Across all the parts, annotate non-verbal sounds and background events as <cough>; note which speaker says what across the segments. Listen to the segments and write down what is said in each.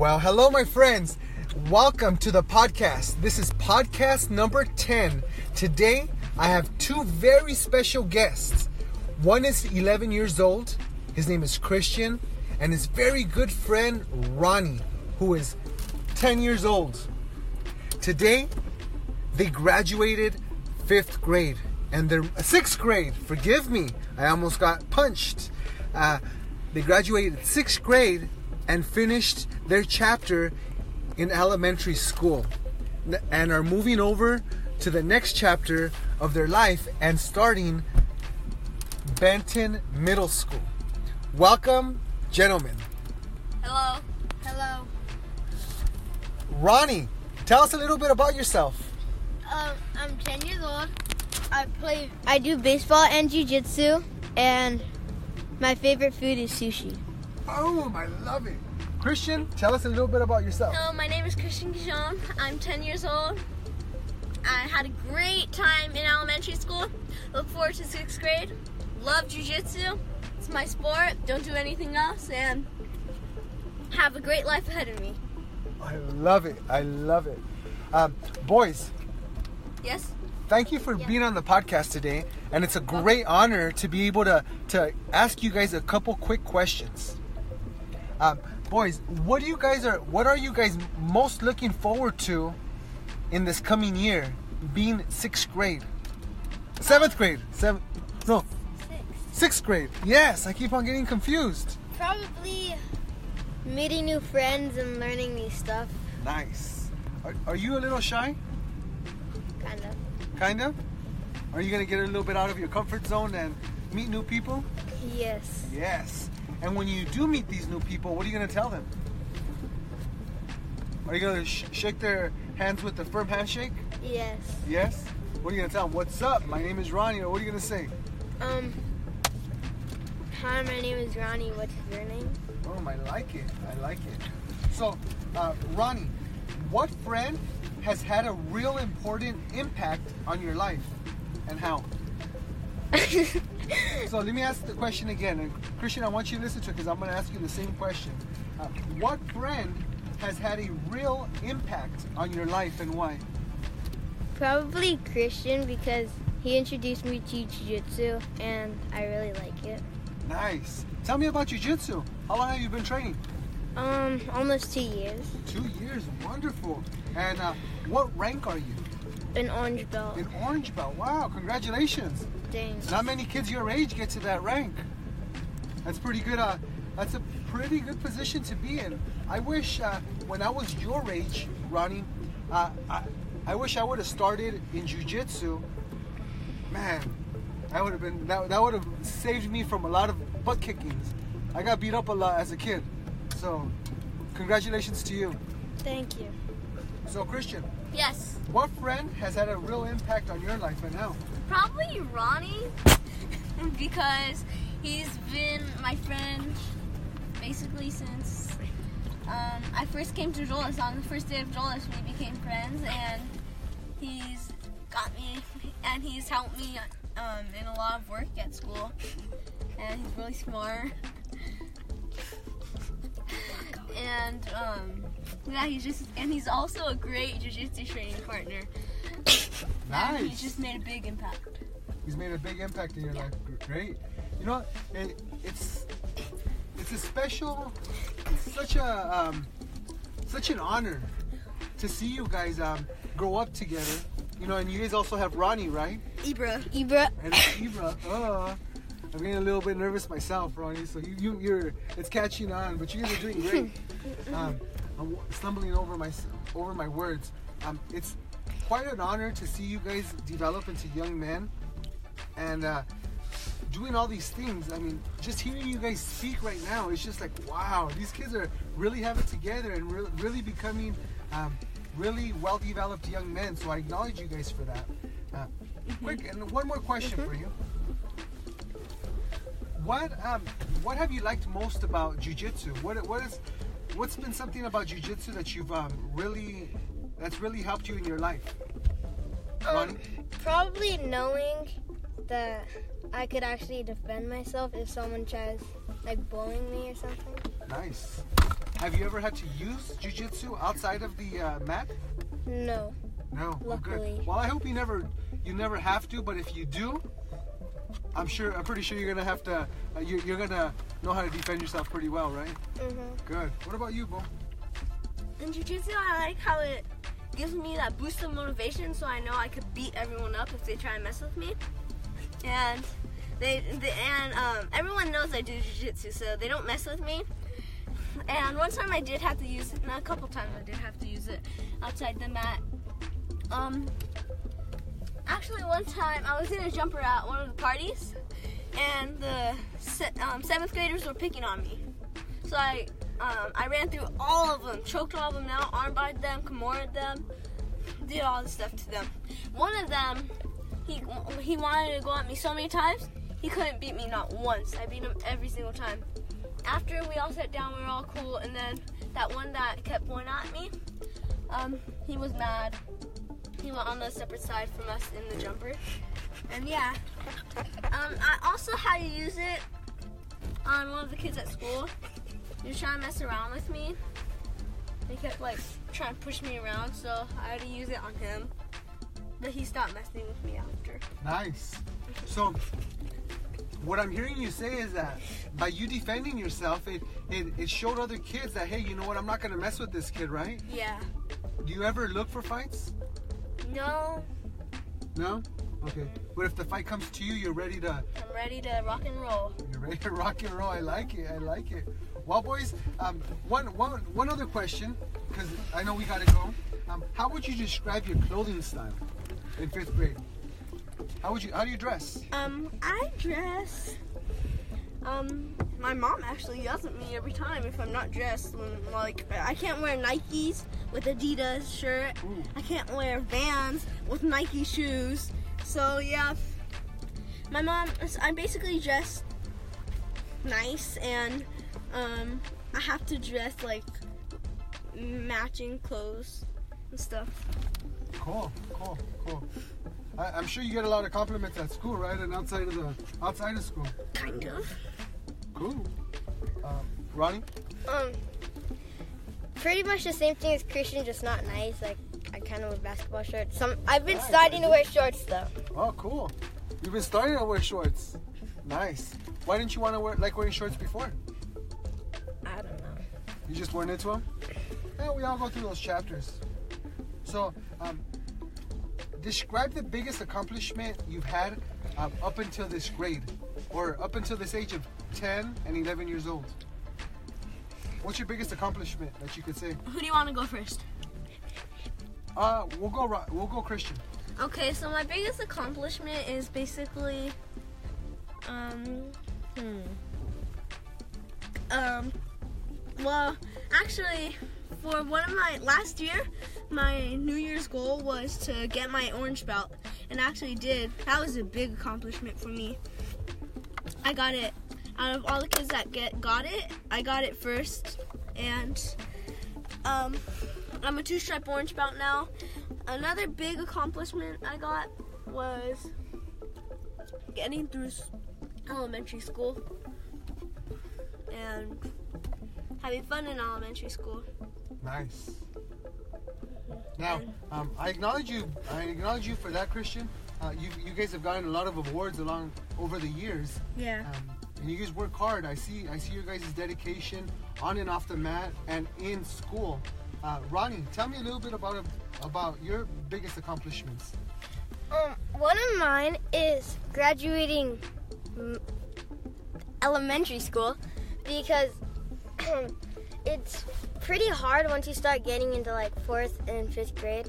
Speaker 1: Well, hello, my friends. Welcome to the podcast. This is podcast number 10. Today, I have two very special guests. One is 11 years old, his name is Christian, and his very good friend, Ronnie, who is 10 years old. Today, they graduated fifth grade and they're sixth grade. Forgive me, I almost got punched. Uh, they graduated sixth grade and finished their chapter in elementary school and are moving over to the next chapter of their life and starting Benton Middle School. Welcome, gentlemen.
Speaker 2: Hello. Hello.
Speaker 1: Ronnie, tell us a little bit about yourself.
Speaker 2: Um, I'm 10 years old. I play. I do baseball and jiu-jitsu, and my favorite food is sushi.
Speaker 1: Oh, I love it. Christian, tell us a little bit about yourself.
Speaker 3: Hello, my name is Christian Gijon. I'm 10 years old. I had a great time in elementary school. Look forward to sixth grade. Love jujitsu. It's my sport. Don't do anything else, and have a great life ahead of me.
Speaker 1: I love it. I love it. Um, boys,
Speaker 3: Yes.
Speaker 1: thank you for being on the podcast today, and it's a great honor to be able to to ask you guys a couple quick questions. Um, boys, what do you guys are? What are you guys most looking forward to in this coming year, being sixth grade, seventh grade, seventh? No, sixth grade. Yes, I keep on getting confused.
Speaker 2: Probably meeting new friends and learning new stuff.
Speaker 1: Nice. Are, are you a little shy?
Speaker 2: Kind of.
Speaker 1: Kind of. Are you gonna get a little bit out of your comfort zone and meet new people?
Speaker 2: Yes.
Speaker 1: Yes. And when you do meet these new people, what are you going to tell them? Are you going to sh- shake their hands with a firm handshake?
Speaker 2: Yes.
Speaker 1: Yes. What are you going to tell them? What's up? My name is Ronnie. Or what are you going to say?
Speaker 2: Um. Hi, my name is Ronnie. What's your name?
Speaker 1: Oh, I like it. I like it. So, uh, Ronnie, what friend has had a real important impact on your life, and how? <laughs> So let me ask the question again. And Christian, I want you to listen to it because I'm going to ask you the same question. Uh, what friend has had a real impact on your life and why?
Speaker 2: Probably Christian because he introduced me to jiu-jitsu and I really like it.
Speaker 1: Nice. Tell me about jiu-jitsu. How long have you been training?
Speaker 2: Um, almost two years.
Speaker 1: Two years. Wonderful. And uh, what rank are you?
Speaker 2: An orange belt.
Speaker 1: An orange belt. Wow, congratulations.
Speaker 2: Thanks.
Speaker 1: Not many kids your age get to that rank. That's pretty good. Uh, that's a pretty good position to be in. I wish uh, when I was your age, Ronnie, uh, I, I wish I would have started in jujitsu. Man, that would have been that, that would have saved me from a lot of butt kickings. I got beat up a lot as a kid. So, congratulations to you.
Speaker 2: Thank you.
Speaker 1: So, Christian,
Speaker 3: Yes.
Speaker 1: what friend has had a real impact on your life and how?
Speaker 3: Probably Ronnie, <laughs> because he's been my friend basically since um, I first came to Jolas. On the first day of Jolas, we became friends, and he's got me, and he's helped me um, in a lot of work at school, and he's really smart. And um, yeah, he's just, and he's also a great jiu-jitsu training partner. And
Speaker 1: Nice.
Speaker 3: he's just made a big impact.
Speaker 1: He's made a big impact in your life. Great. You know, it, it's it's a special, it's such a um, such an honor to see you guys um, grow up together. You know, and you guys also have Ronnie, right?
Speaker 3: Ibra.
Speaker 2: Ibra.
Speaker 1: And Ibra. Oh, I'm getting a little bit nervous myself, Ronnie. So you, you you're it's catching on, but you guys are doing great. <laughs> Um, I'm stumbling over my over my words. Um, it's quite an honor to see you guys develop into young men and uh, doing all these things. I mean, just hearing you guys speak right now, it's just like, wow, these kids are really having it together and really, really becoming um, really well developed young men. So I acknowledge you guys for that. Uh, quick, and one more question for you. What um, what have you liked most about jujitsu? What what is what's been something about jujitsu that you've um, really that's really helped you in your life?
Speaker 2: Um, probably knowing that I could actually defend myself if someone tries like bullying me or something.
Speaker 1: Nice. Have you ever had to use jujitsu outside of the uh, mat?
Speaker 2: No.
Speaker 1: No. Well, good.
Speaker 2: Luckily.
Speaker 1: Well, I hope you never you never have to, but if you do, I'm sure I'm pretty sure you're gonna have to. Uh, you're, you're gonna know how to defend yourself pretty well, right?
Speaker 2: Mhm.
Speaker 1: Good. What about you, Bo?
Speaker 3: In jiu-jitsu, I like how it gives me that boost of motivation, so I know I could beat everyone up if they try and mess with me. And they, they and um, everyone knows I do jiu-jitsu, so they don't mess with me. And one time I did have to use it. No, a couple times I did have to use it outside the mat. Um, actually, one time I was in a jumper at one of the parties, and the se- um, seventh graders were picking on me. So I, um, I ran through all of them, choked all of them out, armbarred them, kimura them, did all this stuff to them. One of them, he he wanted to go at me so many times, he couldn't beat me not once. I beat him every single time. After we all sat down, we were all cool, and then that one that kept going at me, um, he was mad. He went on the separate side from us in the jumper. And yeah, um, I also had to use it on one of the kids at school. He was trying to mess around with me. He kept like trying to push me around, so I had to use it on him. But he stopped messing with me after.
Speaker 1: Nice. So, what I'm hearing you say is that by you defending yourself, it, it, it showed other kids that, hey, you know what, I'm not going to mess with this kid, right?
Speaker 3: Yeah.
Speaker 1: Do you ever look for fights?
Speaker 3: No,
Speaker 1: No? Okay. But if the fight comes to you, you're ready to
Speaker 3: I'm ready to rock and roll.
Speaker 1: you're ready to <laughs> rock and roll. I like it. I like it. Well, boys, um, one, one, one other question, because I know we got to go. Um, how would you describe your clothing style in fifth grade? How would you? How do you dress?
Speaker 3: Um, I dress. Um, my mom actually yells at me every time if I'm not dressed. When like I can't wear Nikes with Adidas shirt.
Speaker 1: Ooh.
Speaker 3: I can't wear Vans with Nike shoes. So yeah, my mom. I'm basically dressed nice, and um, I have to dress like matching clothes and stuff.
Speaker 1: Cool, cool, cool. I, I'm sure you get a lot of compliments at school, right? And outside of the outside of school.
Speaker 3: Kind of.
Speaker 1: Cool. Um, Ronnie.
Speaker 2: Um, pretty much the same thing as Christian, just not nice. Like I kind of wear basketball shorts. Some I've been
Speaker 1: Nice,
Speaker 2: starting to wear shorts though.
Speaker 1: Oh, cool. You've been starting to wear shorts. Nice. Why didn't you want to wear like wearing shorts before?
Speaker 2: I don't know.
Speaker 1: You just weren't into them? Yeah, we all go through those chapters. So, um, describe the biggest accomplishment you've had um, up until this grade, or up until this age of 10 and 11 years old. What's your biggest accomplishment that you could say?
Speaker 3: Who do you want to go first?
Speaker 1: Uh, we'll go. We'll go Christian.
Speaker 3: Okay, so my biggest accomplishment is basically, um, hmm, um, well, actually, for one of my last year, my New Year's goal was to get my orange belt, and I actually did. That was a big accomplishment for me. I got it. Out of all the kids that get got it, I got it first, and um, I'm a two-stripe orange belt now. Another big accomplishment I got was getting through elementary school and having fun in elementary school.
Speaker 1: Nice. Now, um, I acknowledge you. I acknowledge you for that, Christian. Uh, you, you guys have gotten a lot of awards along over the years.
Speaker 3: Yeah.
Speaker 1: Um, and you guys work hard. I see. I see your guys' dedication on and off the mat and in school. Uh, Ronnie, tell me a little bit about about your biggest accomplishments.
Speaker 2: Um, one of mine is graduating mm, elementary school because <clears throat> it's pretty hard once you start getting into like fourth and fifth grade.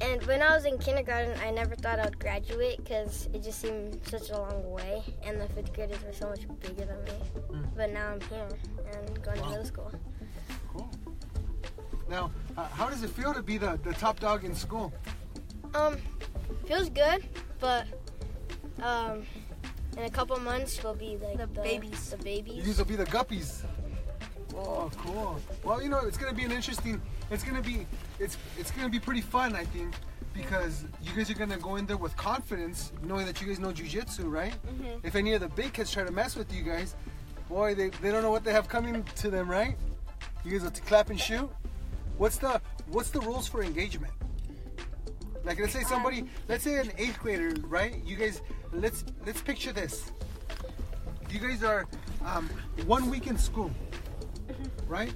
Speaker 2: And when I was in kindergarten, I never thought I would graduate because it just seemed such a long way, and the fifth graders were so much bigger than me.
Speaker 1: Mm.
Speaker 2: But now I'm here and going
Speaker 1: Wow.
Speaker 2: to middle school.
Speaker 1: Cool. Now, uh, how does it feel to be the, the top dog in school?
Speaker 2: Um, feels good, but um, in a couple months we'll be like
Speaker 3: The babies.
Speaker 2: The babies.
Speaker 1: guys will be the guppies. Oh, cool. Well, you know, it's gonna be an interesting. It's gonna be. It's it's gonna be pretty fun, I think, because you guys are gonna go in there with confidence, knowing that you guys know jujitsu, right?
Speaker 2: Mhm.
Speaker 1: If any of the big kids try to mess with you guys, boy, they, they don't know what they have coming to them, right? You guys will to clap and shoot. What's the what's the rules for engagement? Like let's say somebody, let's say an eighth grader, right? You guys, let's let's picture this. You guys are um, one week in school, right?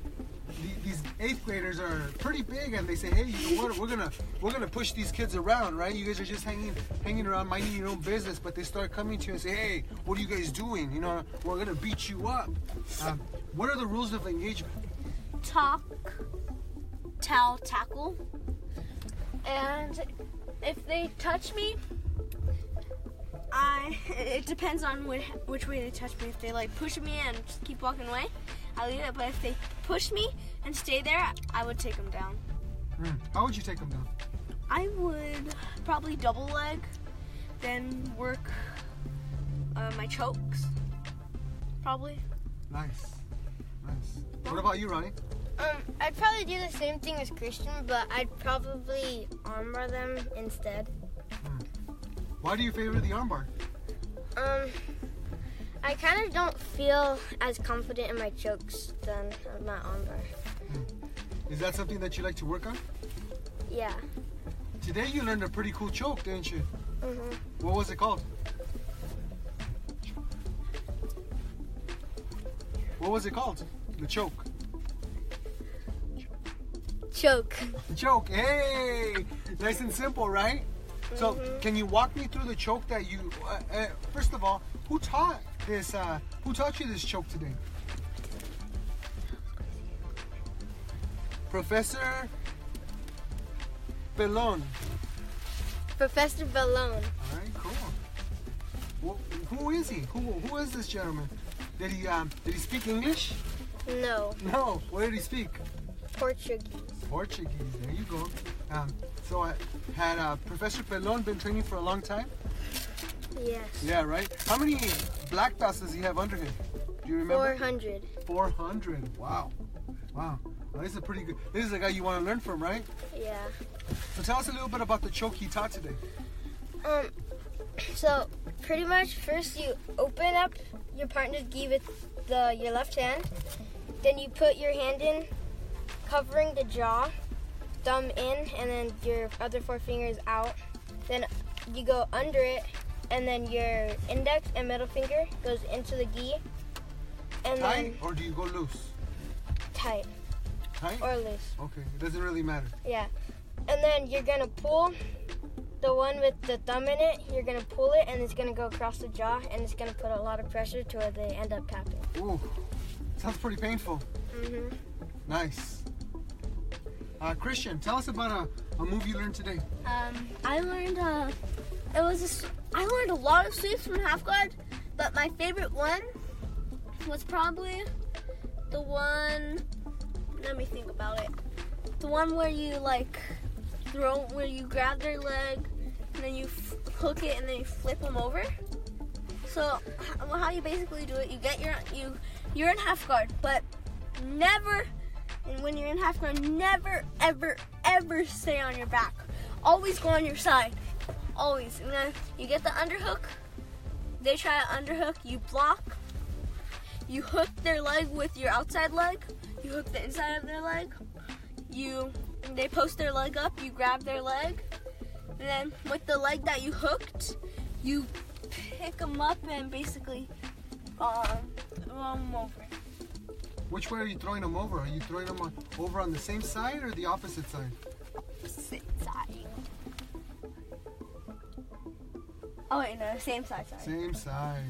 Speaker 1: These eighth graders are pretty big, and they say, "Hey, you know what? We're gonna we're gonna push these kids around, right? You guys are just hanging hanging around, minding your own business." But they start coming to you and say, "Hey, what are you guys doing? You know, we're gonna beat you up." Um, what are the rules of engagement?
Speaker 3: Talk, tell, tackle. And if they touch me, I <laughs> it depends on which, which way they touch me. If they like push me and just keep walking away, I leave it. But if they push me and stay there, I would take them down.
Speaker 1: Hmm. How would you take them down?
Speaker 3: I would probably double leg, then work uh, my chokes. Probably.
Speaker 1: Nice, nice. What about you, Ronnie?
Speaker 2: Um, I'd probably do the same thing as Christian, but I'd probably armbar them instead.
Speaker 1: Why do you favor the armbar?
Speaker 2: Um, I kind of don't feel as confident in my chokes than my armbar.
Speaker 1: Is that something that you like to work on?
Speaker 2: Yeah.
Speaker 1: Today you learned a pretty cool choke, didn't you?
Speaker 2: hmm
Speaker 1: What was it called? What was it called? The choke.
Speaker 2: Choke.
Speaker 1: The choke. Hey, nice and simple, right? So, can you walk me through the choke that you? Uh, uh, first of all, who taught this? Uh, who taught you this choke today? Professor Pelon.
Speaker 2: Professor Ballone.
Speaker 1: All right, cool. Well, who is he? Who who is this gentleman? Did he um, did he speak English?
Speaker 2: No,
Speaker 1: No. What did he speak?
Speaker 2: Portuguese.
Speaker 1: Portuguese. There you go. Um, so uh, had uh, Professor Pelon been training for a long time?
Speaker 2: Yes.
Speaker 1: Yeah, right. How many black belts does he have under him? Do you remember?
Speaker 2: 400.
Speaker 1: 400. Wow. Wow. Well, this is a pretty good. This is a guy you want to learn from, right?
Speaker 2: Yeah.
Speaker 1: So tell us a little bit about the choke he taught today.
Speaker 2: Um, so pretty much first you open up your partner's gi with the your left hand, then you put your hand in, covering the jaw, thumb in, and then your other four fingers out. Then you go under it, and then your index and middle finger goes into the gi, and
Speaker 1: Tight
Speaker 2: then
Speaker 1: or do you go loose?
Speaker 2: tight
Speaker 1: Tight.
Speaker 2: or loose.
Speaker 1: Okay, it doesn't really matter.
Speaker 2: Yeah. And then you're gonna pull the one with the thumb in it, you're gonna pull it and it's gonna go across the jaw and it's gonna put a lot of pressure to where they end up tapping.
Speaker 1: Ooh, sounds pretty painful.
Speaker 2: hmm
Speaker 1: Nice. Uh, Christian, tell us about a, a move you learned today.
Speaker 3: Um, I learned uh, it was a s I learned a lot of sweeps from half guard, but my favorite one was probably the one. Let me think about it. The one where you like throw, where you grab their leg and then you f- hook it and then you flip them over. So well, how you basically do it, you get your you you're in half guard, but never and when you're in half guard, never ever ever stay on your back. Always go on your side. Always. And then you get the underhook. They try to underhook, you block. You hook their leg with your outside leg. You hook the inside of their leg. You they post their leg up, you grab their leg. And then with the leg that you hooked, you pick them up and basically um, throw 'em over.
Speaker 1: Which way are you throwing them over? Are you throwing them on, over on the same side or the opposite side?
Speaker 3: Sit side. Oh wait, no, same side, sorry.
Speaker 1: Same side.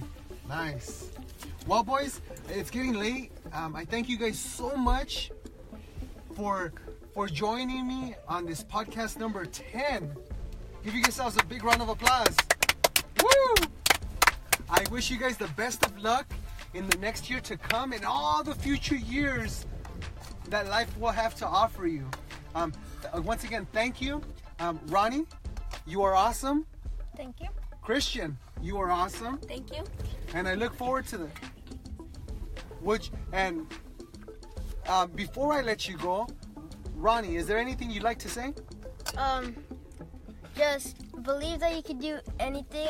Speaker 1: Nice. Well, boys, it's getting late. Um, I thank you guys so much for for joining me on this podcast number 10. Give yourselves a big round of applause. Woo! I wish you guys the best of luck in the next year to come and all the future years that life will have to offer you. Um, once again, thank you. Um, Ronnie, you are awesome.
Speaker 3: Thank you.
Speaker 1: Christian, you are awesome.
Speaker 3: Thank you.
Speaker 1: And I look forward to the which and uh, before I let you go, Ronnie, is there anything you'd like to say?
Speaker 2: Um, just believe that you can do anything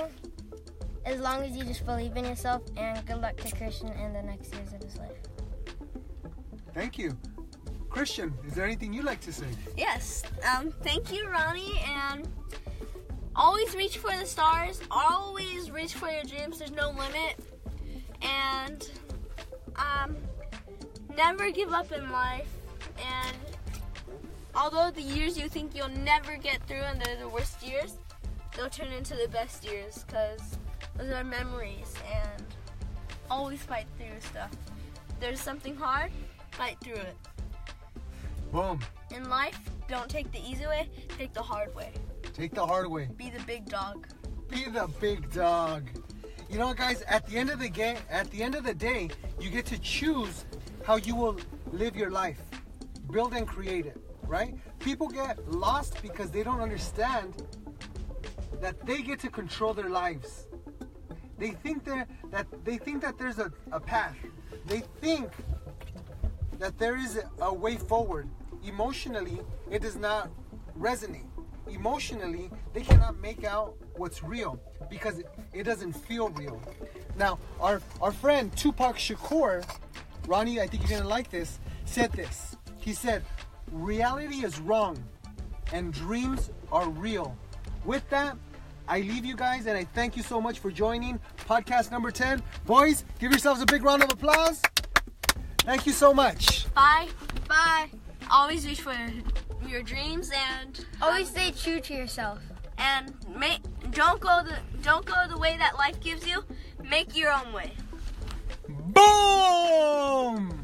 Speaker 2: as long as you just believe in yourself. And good luck to Christian in the next years of his life.
Speaker 1: Thank you. Christian, is there anything you'd like to say?
Speaker 3: Yes. Um, thank you, Ronnie, and always reach for the stars. Always reach for your dreams. There's no limit. And um, never give up in life. And although the years you think you'll never get through and they're the worst years, they'll turn into the best years because those are memories. And always fight through stuff. There's something hard, fight through it.
Speaker 1: Boom.
Speaker 3: In life, don't take the easy way, take the hard way.
Speaker 1: Take the hard way.
Speaker 3: Be the big dog.
Speaker 1: Be the big dog. You know, guys. At the end of the game, at the end of the day, you get to choose how you will live your life, build and create it. Right? People get lost because they don't understand that they get to control their lives. They think that that they think that there's a, a path. They think that there is a, a way forward. Emotionally, it does not resonate. Emotionally, they cannot make out what's real because it, it doesn't feel real. Now, our, our friend Tupac Shakur, Ronnie, I think you're gonna like this, said this. He said, Reality is wrong and dreams are real. With that, I leave you guys and I thank you so much for joining podcast number 10. Boys, give yourselves a big round of applause. Thank you so much.
Speaker 3: Bye. Bye. Always reach for your dreams and
Speaker 2: Always stay true to yourself.
Speaker 3: and make don't go the don't go the way that life gives you. Make your own way.
Speaker 1: Boom!